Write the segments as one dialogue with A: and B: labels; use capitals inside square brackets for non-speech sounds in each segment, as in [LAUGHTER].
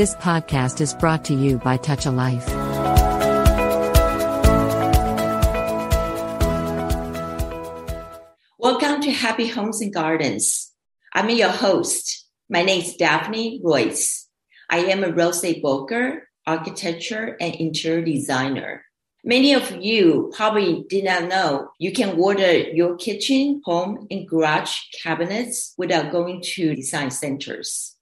A: This podcast is brought to you by Touch a Life.
B: Welcome to Happy Homes and Gardens. I'm your host. My name is Daphne Royce. I am a estate broker, architecture, and interior designer. Many of you probably did not know you can order your kitchen, home, and garage cabinets without going to design centers.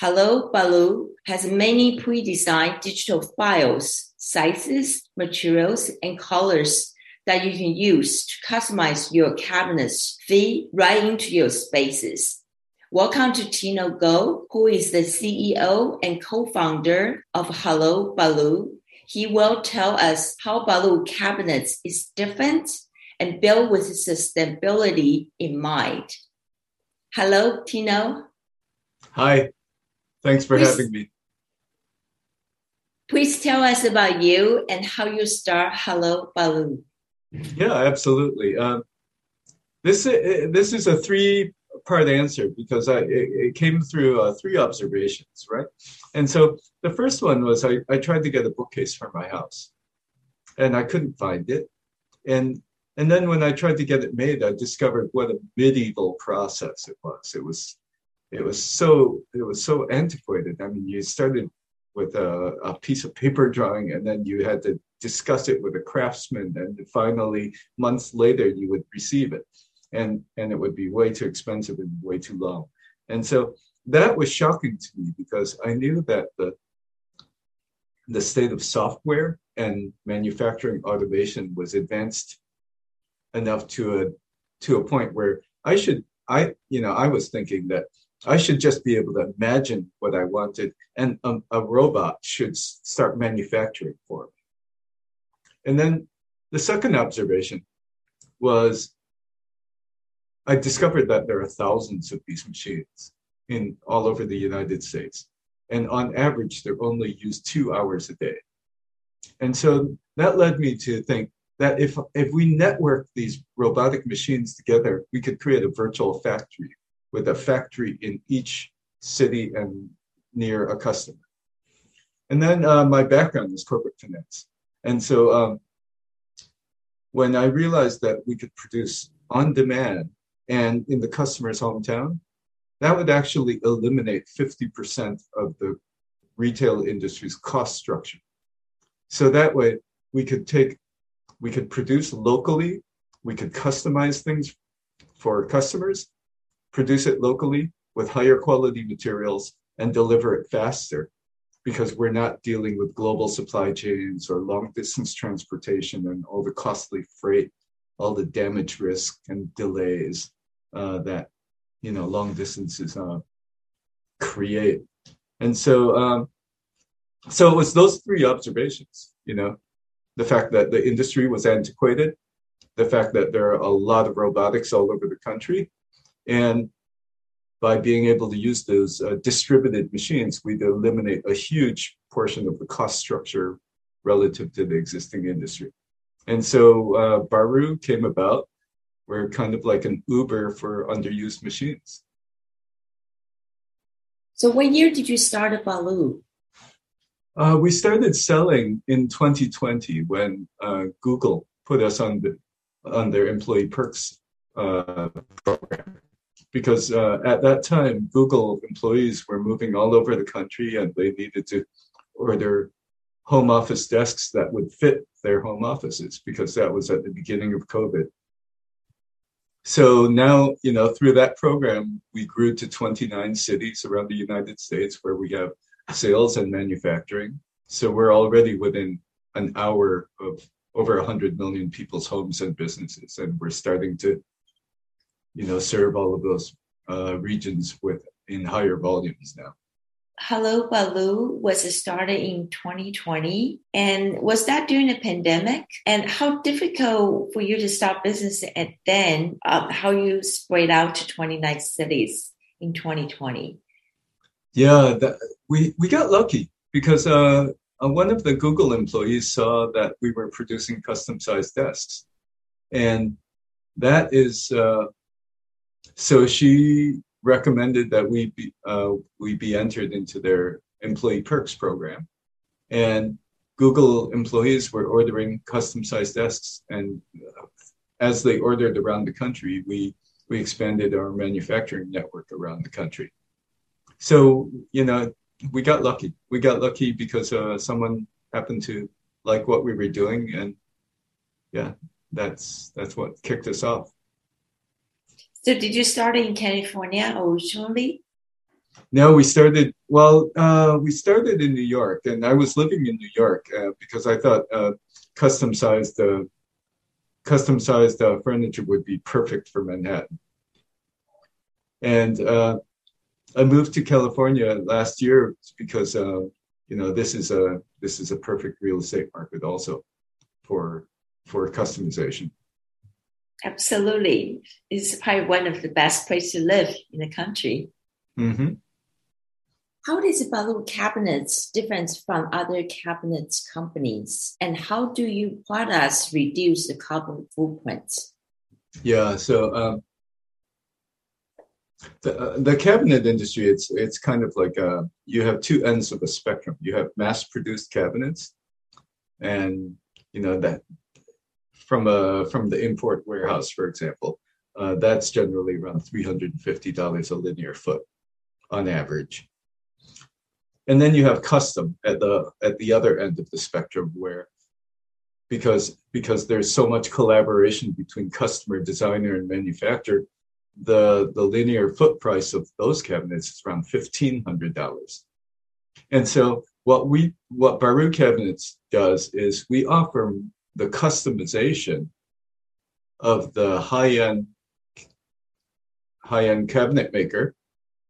B: Hello Baru has many pre-designed digital files, sizes, materials, and colors that you can use to customize your cabinets fit right into your spaces. Welcome to Tino Go, who is the CEO and co-founder of Hello Baru. He will tell us how Baru cabinets is different and built with sustainability in mind. Hello, Tino.
C: Hi, thanks for please, having me.
B: Please tell us about you and how you start Hello Baru.
C: Yeah, absolutely. Um, this this is a three part answer because I, it, it came through uh, three observations, right? And so the first one was I, I tried to get a bookcase for my house, and I couldn't find it, and and then when I tried to get it made, I discovered what a medieval process it was. It was it was so it was so antiquated. I mean, you started with a, a piece of paper drawing, and then you had to discuss it with a craftsman, and finally, months later, you would receive it, and and it would be way too expensive and way too long, and so that was shocking to me because I knew that the the state of software and manufacturing automation was advanced enough to a to a point where I should I you know I was thinking that I should just be able to imagine what I wanted, and a, a robot should start manufacturing for me. And then the second observation was I discovered that there are thousands of these machines in all over the United States. And on average, they're only used two hours a day. And so that led me to think that if, if we network these robotic machines together, we could create a virtual factory with a factory in each city and near a customer. And then uh, my background is corporate finance. And so um, when I realized that we could produce on demand and in the customer's hometown, that would actually eliminate 50% of the retail industry's cost structure. So that way we could take, we could produce locally, we could customize things for customers, produce it locally with higher quality materials and deliver it faster because we're not dealing with global supply chains or long distance transportation and all the costly freight, all the damage risk and delays uh, that you know long distances uh, create. And so, um, so it was those three observations. You know, the fact that the industry was antiquated, the fact that there are a lot of robotics all over the country, and by being able to use those uh, distributed machines, we'd eliminate a huge portion of the cost structure relative to the existing industry. And so uh, Baru came about. We're kind of like an Uber for underused machines.
B: So, what year did you start at Baru?
C: Uh, we started selling in 2020 when uh, Google put us on the on their employee perks uh, program because uh, at that time, Google employees were moving all over the country and they needed to order home office desks that would fit their home offices because that was at the beginning of COVID. So now, you know, through that program, we grew to 29 cities around the United States where we have sales and manufacturing. So we're already within an hour of over 100 million people's homes and businesses, and we're starting to you know, serve all of those uh, regions with in higher volumes now.
B: Hello Baru was started in 2020. And was that during the pandemic? And how difficult for you to start business at then? Uh, how you spread out to 29 cities in 2020?
C: Yeah, that, we, we got lucky because uh, uh, one of the Google employees saw that we were producing custom sized desks. And that is uh, so she recommended that we be uh, we be entered into their employee perks program, and Google employees were ordering custom sized desks. And as they ordered around the country, we, we expanded our manufacturing network around the country. So, you know, we got lucky. We got lucky because uh, someone happened to like what we were doing. And yeah, that's that's what kicked us off.
B: So did you start in California originally?
C: No, we started. Well, uh, we started in New York, and I was living in New York uh, because I thought uh, custom sized, uh, custom sized uh, furniture would be perfect for Manhattan. And uh, I moved to California last year because you know this is a this is a perfect real estate market also for for customization.
B: Absolutely, it's probably one of the best places to live in the country.
C: Mm-hmm.
B: How does Baru Cabinets different from other cabinets companies, and how do you products reduce the carbon footprint?
C: Yeah, so um, the uh, the cabinet industry, it's it's kind of like uh, you have two ends of a spectrum. You have mass-produced cabinets, and you know that from a from the import warehouse, for example, uh, that's generally around three hundred and fifty dollars a linear foot on average. And then you have custom at the at the other end of the spectrum where because because there's so much collaboration between customer designer and manufacturer the the linear foot price of those cabinets is around $1500 and so what we what baru cabinets does is we offer the customization of the high-end high-end cabinet maker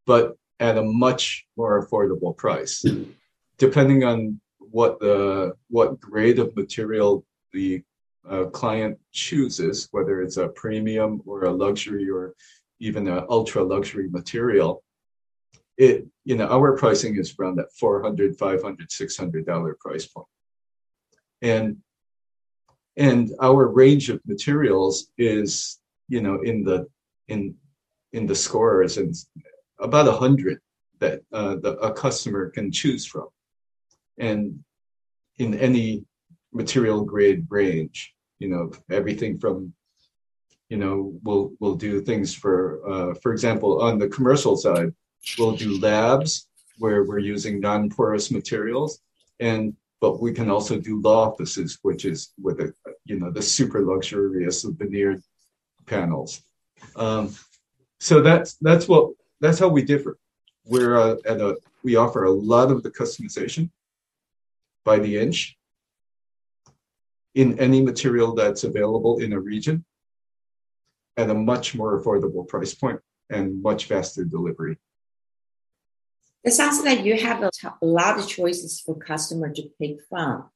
C: but at a much more affordable price, [LAUGHS] depending on what the what grade of material the uh, client chooses, whether it's a premium or a luxury or even an ultra luxury material. It you know our pricing is around that 400 500 600 dollar price point and and our range of materials is you know in the in in the scores and about a hundred that uh, the, a customer can choose from, and in any material grade range. You know, everything from you know we'll we'll do things for uh, for example on the commercial side we'll do labs where we're using non-porous materials and but we can also do law offices which is with a you know the super luxurious veneered panels um, so that's that's what that's how we differ. We're uh, at a we offer a lot of the customization by the inch in any material that's available in a region at a much more affordable price point and much faster delivery.
B: It sounds like you have a, lot of choices for customer to pick from.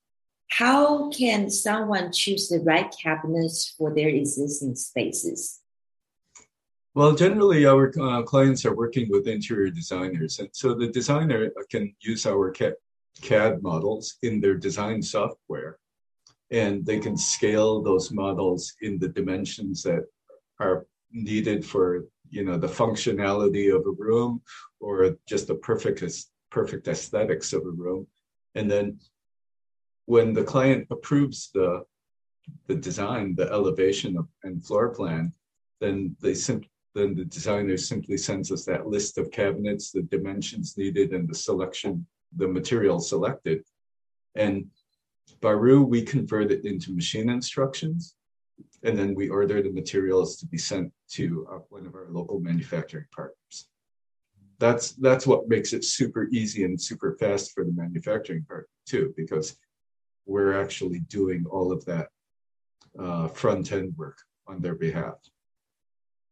B: How can someone choose the right cabinets for their existing spaces?
C: Well, generally, our uh, clients are working with interior designers, and so the designer can use our CAD models in their design software, and they can scale those models in the dimensions that are needed for you know the functionality of a room or just the perfect perfect aesthetics of a room, and then when the client approves the the design, the elevation of, and floor plan, then they simply then the designer simply sends us that list of cabinets, the dimensions needed, and the selection, the material selected. And Baru, we convert it into machine instructions, and then we order the materials to be sent to our, one of our local manufacturing partners. That's that's what makes it super easy and super fast for the manufacturing part too, because we're actually doing all of that uh, front end work on their behalf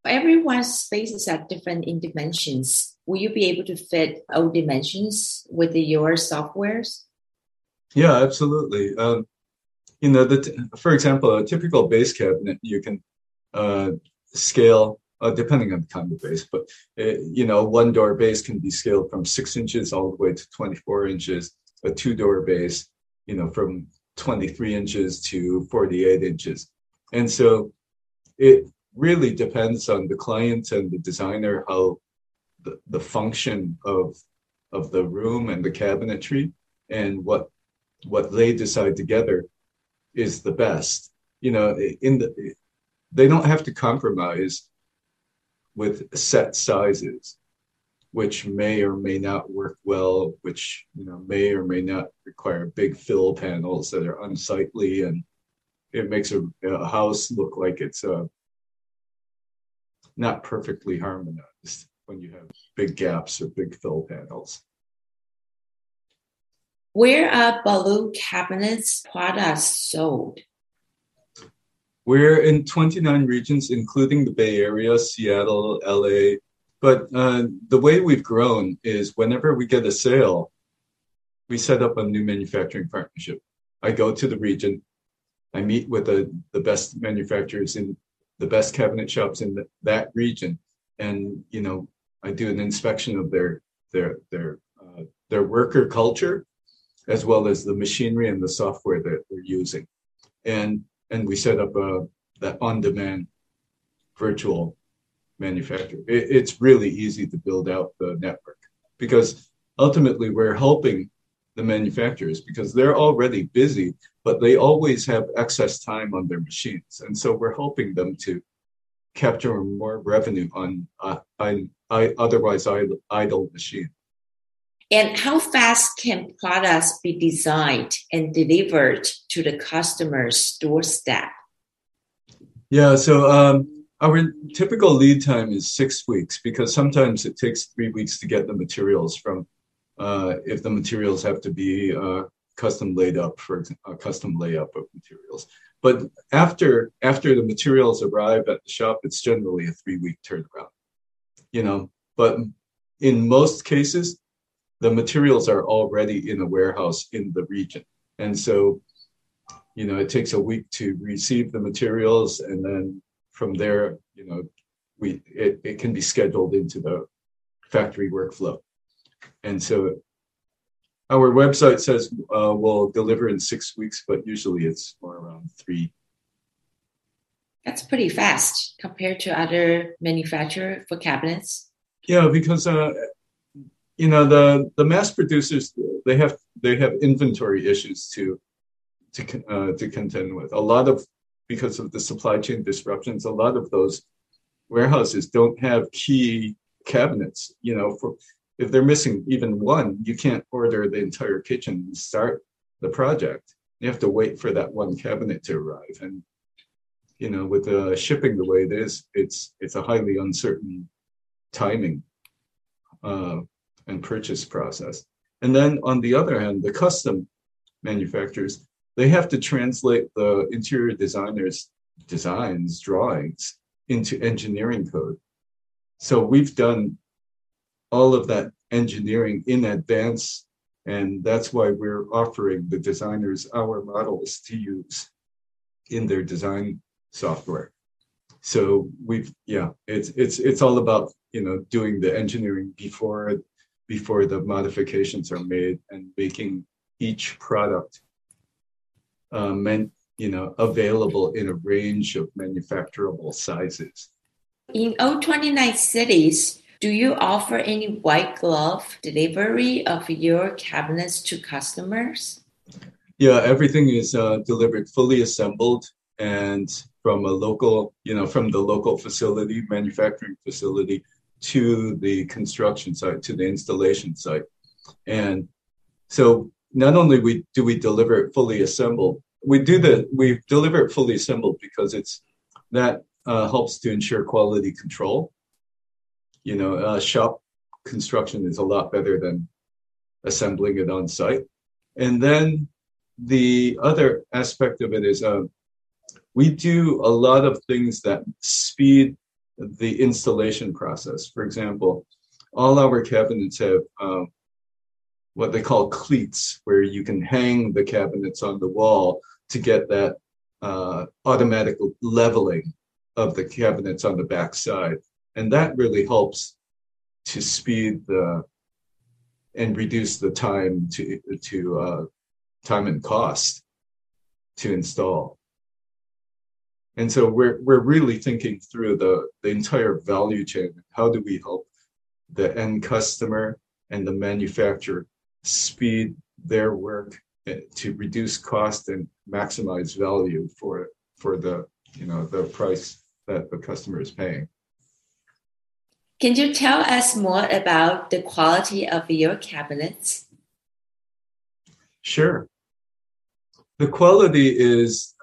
B: everyone's spaces are different in dimensions. Will you be able to fit all dimensions with your softwares?
C: Yeah, absolutely. Um, you know, the, for example, a typical base cabinet you can uh, scale uh, depending on the kind of base, but uh, you know, one door base can be scaled from six inches all the way to 24 inches. A two door base, you know, from 23 inches to 48 inches, and so it really depends on the client and the designer how the, the function of of the room and the cabinetry and what what they decide together is the best. You know, in the they don't have to compromise with set sizes, which may or may not work well, which you know may or may not require big fill panels that are unsightly, and it makes a, a house look like it's uh, not perfectly harmonized when you have big gaps or big fill panels.
B: Where are Baru Cabinets products sold?
C: We're in 29 regions, including the Bay Area, Seattle, LA. But uh, the way we've grown is whenever we get a sale, we set up a new manufacturing partnership. I go to the region, I meet with the, the best manufacturers in the best cabinet shops in the, that region, and you know I do an inspection of their their their uh, their worker culture as well as the machinery and the software that they're using. And and we set up a that on-demand virtual manufacturer. It, it's really easy to build out the network because ultimately we're helping the manufacturers because they're already busy, but they always have excess time on their machines, and so we're helping them to capture more revenue on, uh, on, on otherwise idle machine.
B: And how fast can products be designed and delivered to the customer's doorstep?
C: Yeah, so um, our typical lead time is six weeks because sometimes it takes three weeks to get the materials from, uh, if the materials have to be uh, custom laid up for a custom layup of materials. But after after the materials arrive at the shop, it's generally a three week turnaround. You know, but in most cases, the materials are already in a warehouse in the region. And so, you know, it takes a week to receive the materials. And then from there, you know, we it, it can be scheduled into the factory workflow. And so our website says uh, we'll deliver in six weeks, but usually it's more around three.
B: That's pretty fast compared to other manufacturer for cabinets.
C: Yeah, because uh, you know the the mass producers they have they have inventory issues to to uh, to contend with. A lot of because of the supply chain disruptions, a lot of those warehouses don't have key cabinets. You know, for if they're missing even one, you can't order the entire kitchen and start the project. You have to wait for that one cabinet to arrive. And you know, with the shipping the way it is, it's it's a highly uncertain timing. Uh, and purchase process. And then on the other hand, the custom manufacturers, they have to translate the interior designers' designs, drawings into engineering code. So we've done all of that engineering in advance. And that's why we're offering the designers our models to use in their design software. So we've yeah, it's it's it's all about you know doing the engineering before before the modifications are made and making each product um, meant you know available in a range of manufacturable sizes
B: in all 29 cities do you offer any white glove delivery of your cabinets to customers
C: yeah everything is uh, delivered fully assembled and from a local you know from the local facility manufacturing facility to the construction site, to the installation site. And so not only we do we deliver it fully assembled, we do the we deliver it fully assembled because it's that uh, helps to ensure quality control. You know, uh, shop construction is a lot better than assembling it on site. And then the other aspect of it is uh, we do a lot of things that speed the installation process. For example, all our cabinets have um, what they call cleats, where you can hang the cabinets on the wall to get that uh, automatic leveling of the cabinets on the back side. And that really helps to speed the and reduce the time to to uh, time and cost to install. And so we're we're really thinking through the, the entire value chain. How do we help the end customer and the manufacturer speed their work eh, to reduce cost and maximize value for for the you know the price that the customer is paying.
B: Can you tell us more about the quality of your cabinets?
C: Sure. The quality is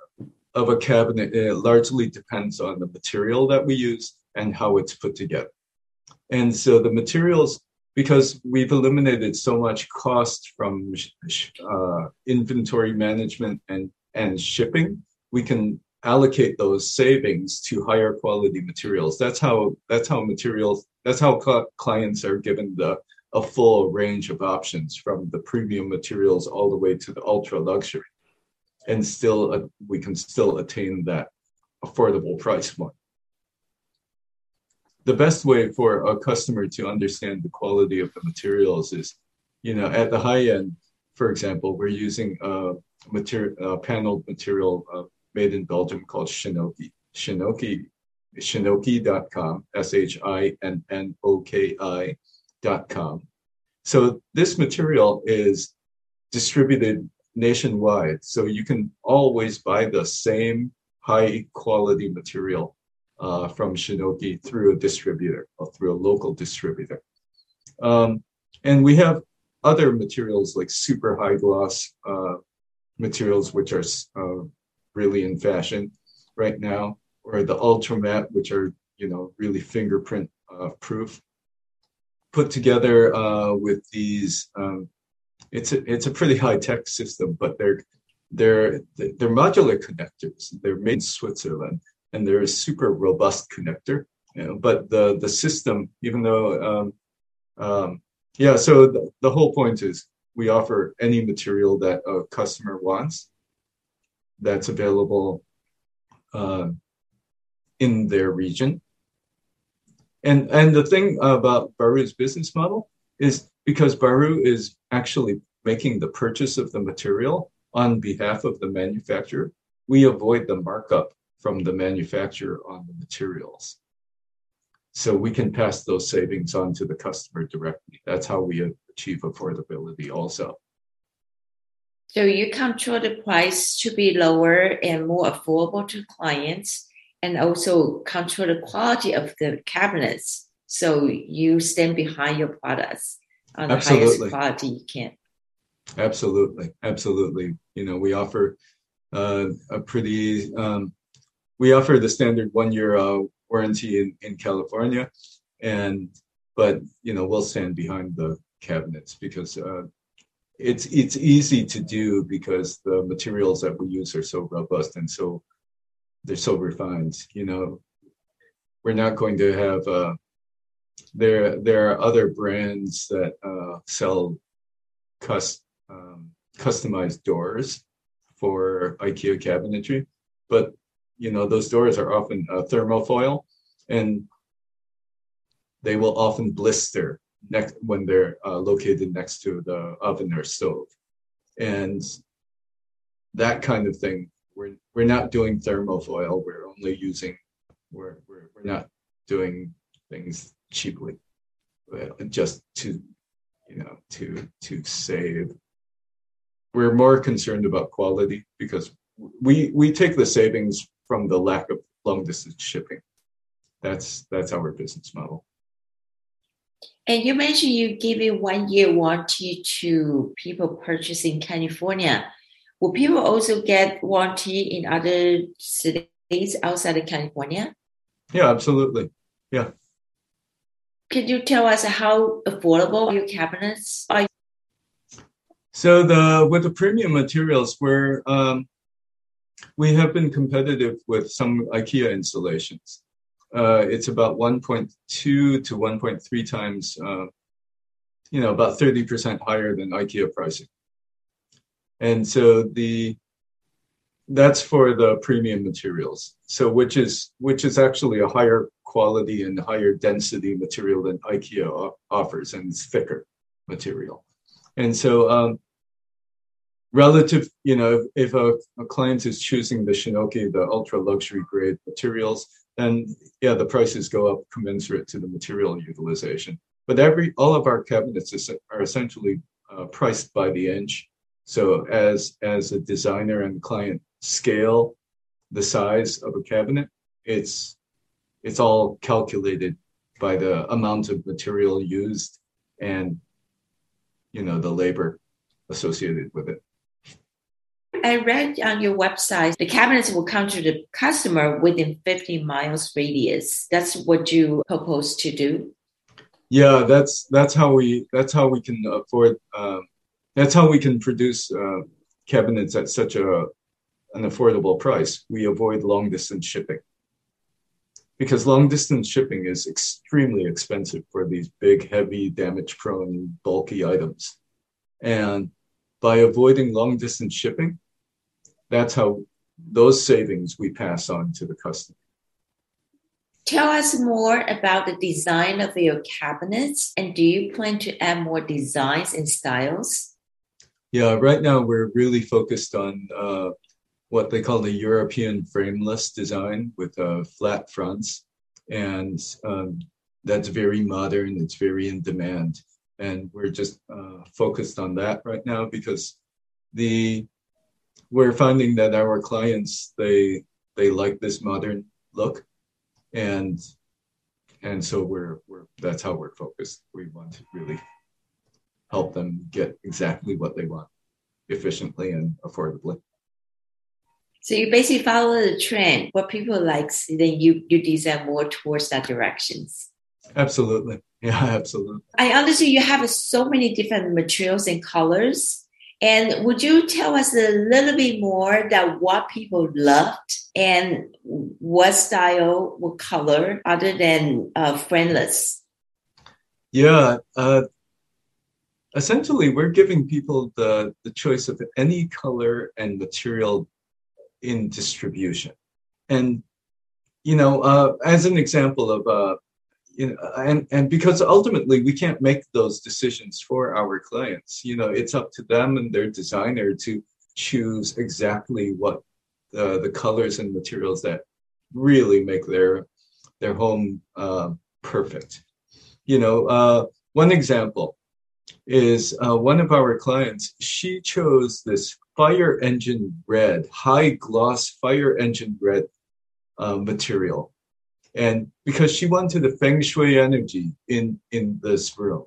C: of a cabinet it largely depends on the material that we use and how it's put together. And so the materials, because we've eliminated so much cost from uh, inventory management and, and shipping, we can allocate those savings to higher quality materials. That's how that's how materials that's how cl- clients are given the a full range of options from the premium materials all the way to the ultra luxury, and still uh, we can still attain that affordable price point. The best way for a customer to understand the quality of the materials is, you know, at the high end, for example, we're using a material, a paneled material uh, made in Belgium called Shinnoki. Shinnoki, Shinnoki.com, S H I N N O K I.com. So this material is distributed nationwide. So you can always buy the same high quality material uh, from Shinnoki through a distributor or through a local distributor. Um, and we have other materials like super high gloss uh, materials, which are uh, really in fashion right now, or the ultra matte, which are you know really fingerprint uh, proof, put together uh, with these. Um, it's a it's a pretty high tech system, but they're they're they're modular connectors. They're made in Switzerland, and they're a super robust connector. You know, but the the system, even though um, um, yeah, so the, the whole point is we offer any material that a customer wants that's available uh, in their region. And and the thing about Baru's business model is because Baru is actually making the purchase of the material on behalf of the manufacturer, we avoid the markup from the manufacturer on the materials. So we can pass those savings on to the customer directly. That's how we achieve affordability also.
B: So you control the price to be lower and more affordable to clients and also control the quality of the cabinets. So you stand behind your products on the Absolutely. highest quality you can.
C: Absolutely. Absolutely. You know, we offer uh, a pretty, um, we offer the standard one year uh, warranty in, in California. And, but, you know, we'll stand behind the cabinets because uh, it's it's easy to do because the materials that we use are so robust and so they're so refined. You know, we're not going to have uh, there there are other brands that uh, sell cus, um, customized doors for IKEA cabinetry, but you know those doors are often uh, thermofoil and they will often blister next when they're uh, located next to the oven or stove, and that kind of thing. We're we're not doing thermofoil. We're only using we're we're, we're not doing things cheaply, just to you know to to save. We're more concerned about quality because we we take the savings from the lack of long distance shipping. That's that's our business model.
B: And you mentioned you give a one year warranty to people purchasing California. Will people also get warranty in other states outside of California?
C: Yeah, absolutely. Yeah.
B: Can you tell us how affordable your cabinets are?
C: So the with the premium materials, we're um, we have been competitive with some IKEA installations uh, it's about 1.2 to 1.3 times, uh, you know, about 30% higher than IKEA pricing. And so the that's for the premium materials. So which is which is actually a higher quality and higher density material than IKEA offers, and it's thicker material. And so um, relative, you know, if, a, a client is choosing the Shinnoki, the ultra luxury grade materials, and yeah, the prices go up commensurate to the material utilization. but every all of our cabinets is, are essentially uh, priced by the inch. So as as a designer and client scale the size of a cabinet, it's it's all calculated by the amount of material used and you know the labor associated with it.
B: I read on your website the cabinets will come to the customer within 50 miles radius. That's what you propose to do.
C: Yeah, that's that's how we that's how we can afford. Um, that's how we can produce uh, cabinets at such a an affordable price. We avoid long distance shipping because long distance shipping is extremely expensive for these big, heavy, damage prone, bulky items. And by avoiding long distance shipping, that's how those savings we pass on to the customer.
B: Tell us more about the design of your cabinets and do you plan to add more designs and styles?
C: Yeah, right now we're really focused on uh, what they call the European frameless design with uh, flat fronts. And um, that's very modern, it's very in demand. And we're just uh, focused on that right now because the we're finding that our clients they they like this modern look and and so we're we're that's how we're focused we want to really help them get exactly what they want efficiently and affordably
B: so you basically follow the trend. What people like, then you you design more towards that directions.
C: Absolutely. Yeah, [LAUGHS] absolutely.
B: I understand you have so many different materials and colors. And would you tell us a little bit more that what people loved and what style, what color, other than uh, frameless?
C: Yeah, uh, essentially, we're giving people the the choice of any color and material in distribution. And you know, uh, as an example of uh, you know, and and because ultimately we can't make those decisions for our clients. You know, it's up to them and their designer to choose exactly what uh, the colors and materials that really make their their home uh, perfect. You know, uh, one example is uh, one of our clients. She chose this fire engine red, high gloss fire engine red uh, material. And because she wanted the feng shui energy in, in this room,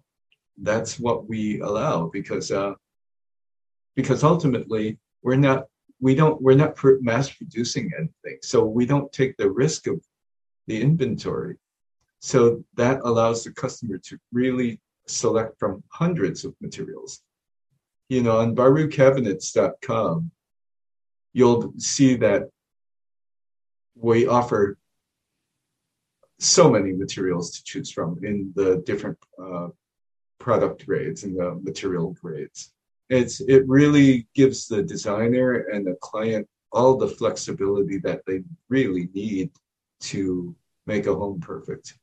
C: that's what we allow because, uh, because ultimately we're not, we don't, we're not mass producing anything. So we don't take the risk of the inventory. So that allows the customer to really select from hundreds of materials you know, on barucabinets.com, you'll see that we offer so many materials to choose from in the different uh, product grades and the material grades. It's it really gives the designer and the client all the flexibility that they really need to make a home perfect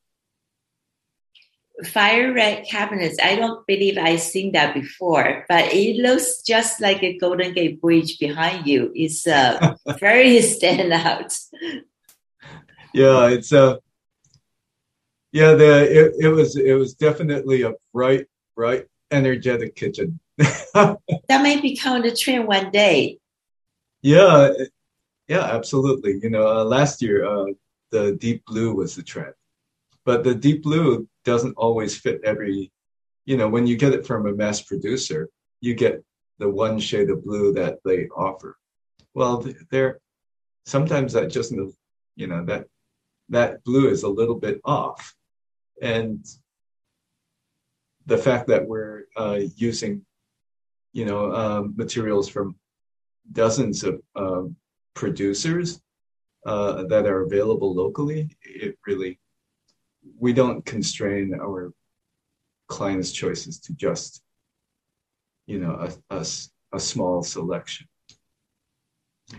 B: fire red cabinets. I don't believe I've seen that before, but it looks just like a Golden Gate Bridge behind you. It's uh, [LAUGHS] very [LAUGHS] stand out.
C: Yeah, it's a uh, yeah. The it, it was it was definitely a bright, bright, energetic kitchen. [LAUGHS]
B: that may become the trend one day.
C: Yeah, yeah, absolutely. You know, uh, last year uh, the deep blue was the trend, but the deep blue doesn't always fit every you know when you get it from a mass producer you get the one shade of blue that they offer well there sometimes that just you know that that blue is a little bit off and the fact that we're uh, using you know um, materials from dozens of um, producers uh, that are available locally it really we don't constrain our clients' choices to just, you know, a, a, a small selection.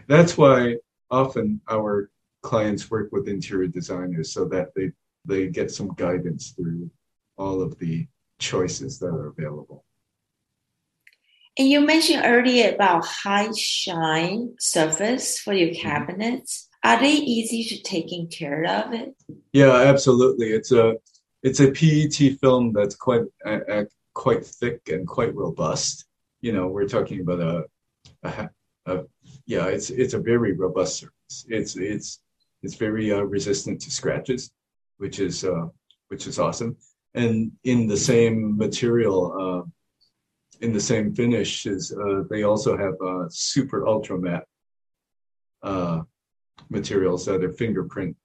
C: That's why often our clients work with interior designers so that they, they get some guidance through all of the choices that are available.
B: And you mentioned earlier about high shine surface for your mm-hmm. cabinets. Are they easy to taking care of it?
C: Yeah, absolutely. It's a it's a PET film that's quite uh, quite thick and quite robust. You know, we're talking about a, a, a yeah, it's it's a very robust surface. It's it's it's very uh, resistant to scratches, which is uh, which is awesome. And in the same material, uh, in the same finishes, uh, they also have uh, super ultra matte uh, materials that are fingerprint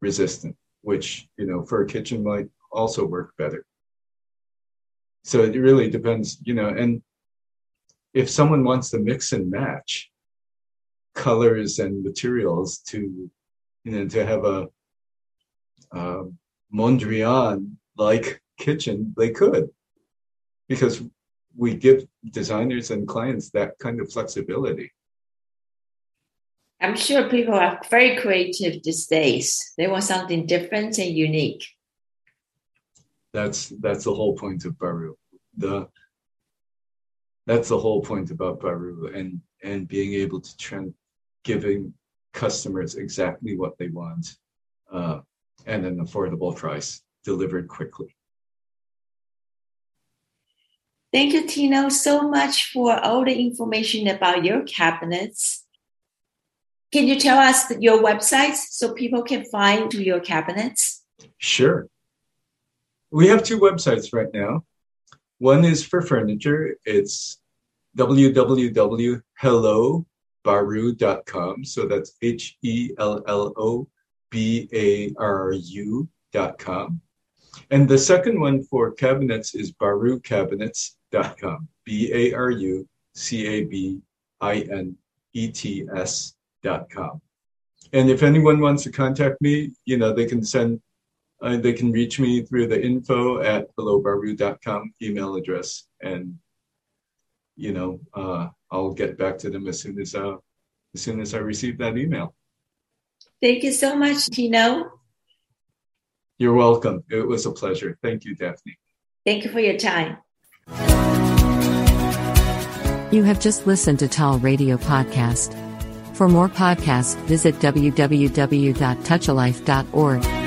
C: resistant, which you know for a kitchen might also work better. So it really depends, you know, and if someone wants to mix and match colors and materials to, you know, to have a, a Mondrian like kitchen, they could, because we give designers and clients that kind of flexibility.
B: I'm sure people are very creative these days. They want something different and unique.
C: That's that's the whole point of Baru. The that's the whole point about Baru and and being able to trend giving customers exactly what they want uh, and an affordable price delivered quickly.
B: Thank you, Tino, so much for all the information about your cabinets can you tell us your websites so people can find your cabinets?
C: Sure. We have two websites right now. One is for furniture. It's www.hellobaru.com. So that's H E L L O B A R U.com. And the second one for cabinets is barucabinets.com. B A R U C A B I N E T S dot com. And if anyone wants to contact me, you know, they can send, uh, they can reach me through the info at hellobaru.com email address. And, you know, uh, I'll get back to them as soon as, uh, as soon as I receive that email.
B: Thank you so much, Tino.
C: You're welcome. It was a pleasure. Thank you, Daphne.
B: Thank you for your time.
A: You have just listened to Tall Radio Podcast. For more podcasts, visit www.touchalife.org.